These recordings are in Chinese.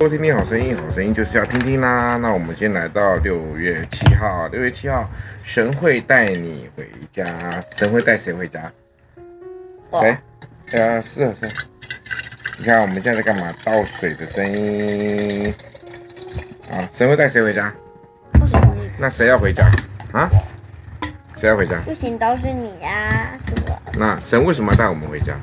收听听好声音，好声音就是要听听啦。那我们先来到六月七号，六月七号，神会带你回家。神会带谁回家？谁？啊，是啊，是啊。你看我们现在在干嘛？倒水的声音。啊，神会带谁回家？那谁要回家？啊？谁要回家？不行，都是你呀？那神为什么要带我们回家？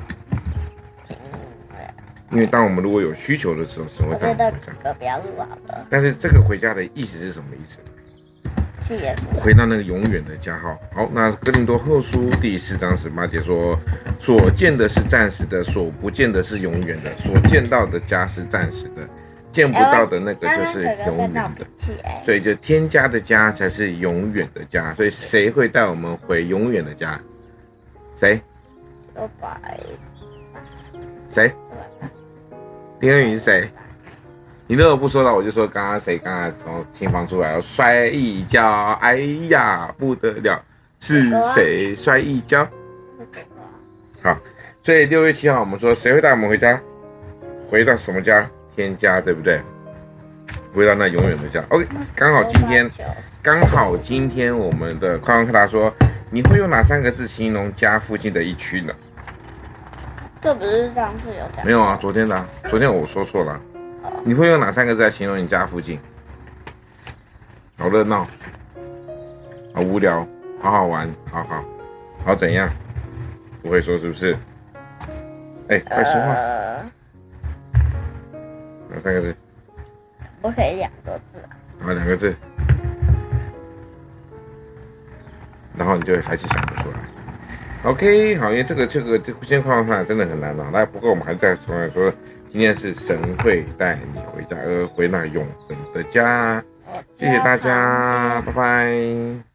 因为当我们如果有需求的时候，神会带我们回家。不要录好了。但是这个回家的意思是什么意思？去耶稣。回到那个永远的家哈。好，那哥林多后书第四章十八节说：所见的是暂时的，所不见的是永远的。所见到的家是暂时的，见不到的那个就是永远的。所以就天家的家才是永远的家。所以谁会带我们回永远的家？谁？谁？丁恩宇是谁？你如果不说了，我就说刚刚谁刚刚从新房出来了，摔一跤，哎呀不得了，是谁摔一跤？好，所以六月七号我们说谁会带我们回家？回到什么家？天家，对不对？回到那永远的家。OK，刚好今天，刚好今天我们的快问快答说，你会用哪三个字形容家附近的一区呢？这不是上次有讲？没有啊，昨天的、啊，昨天我说错了。你会用哪三个字来形容你家附近？好热闹，好无聊，好好玩，好好，好怎样？不会说是不是？哎，快说话。哪三个字？我可以两个字啊。啊，两个字。然后你就还是想不出来。OK，好，因为这个这个这现在况看真的很难了。那不过我们还是再重来说，今天是神会带你回家，呃回那永恒的家。谢谢大家，拜拜。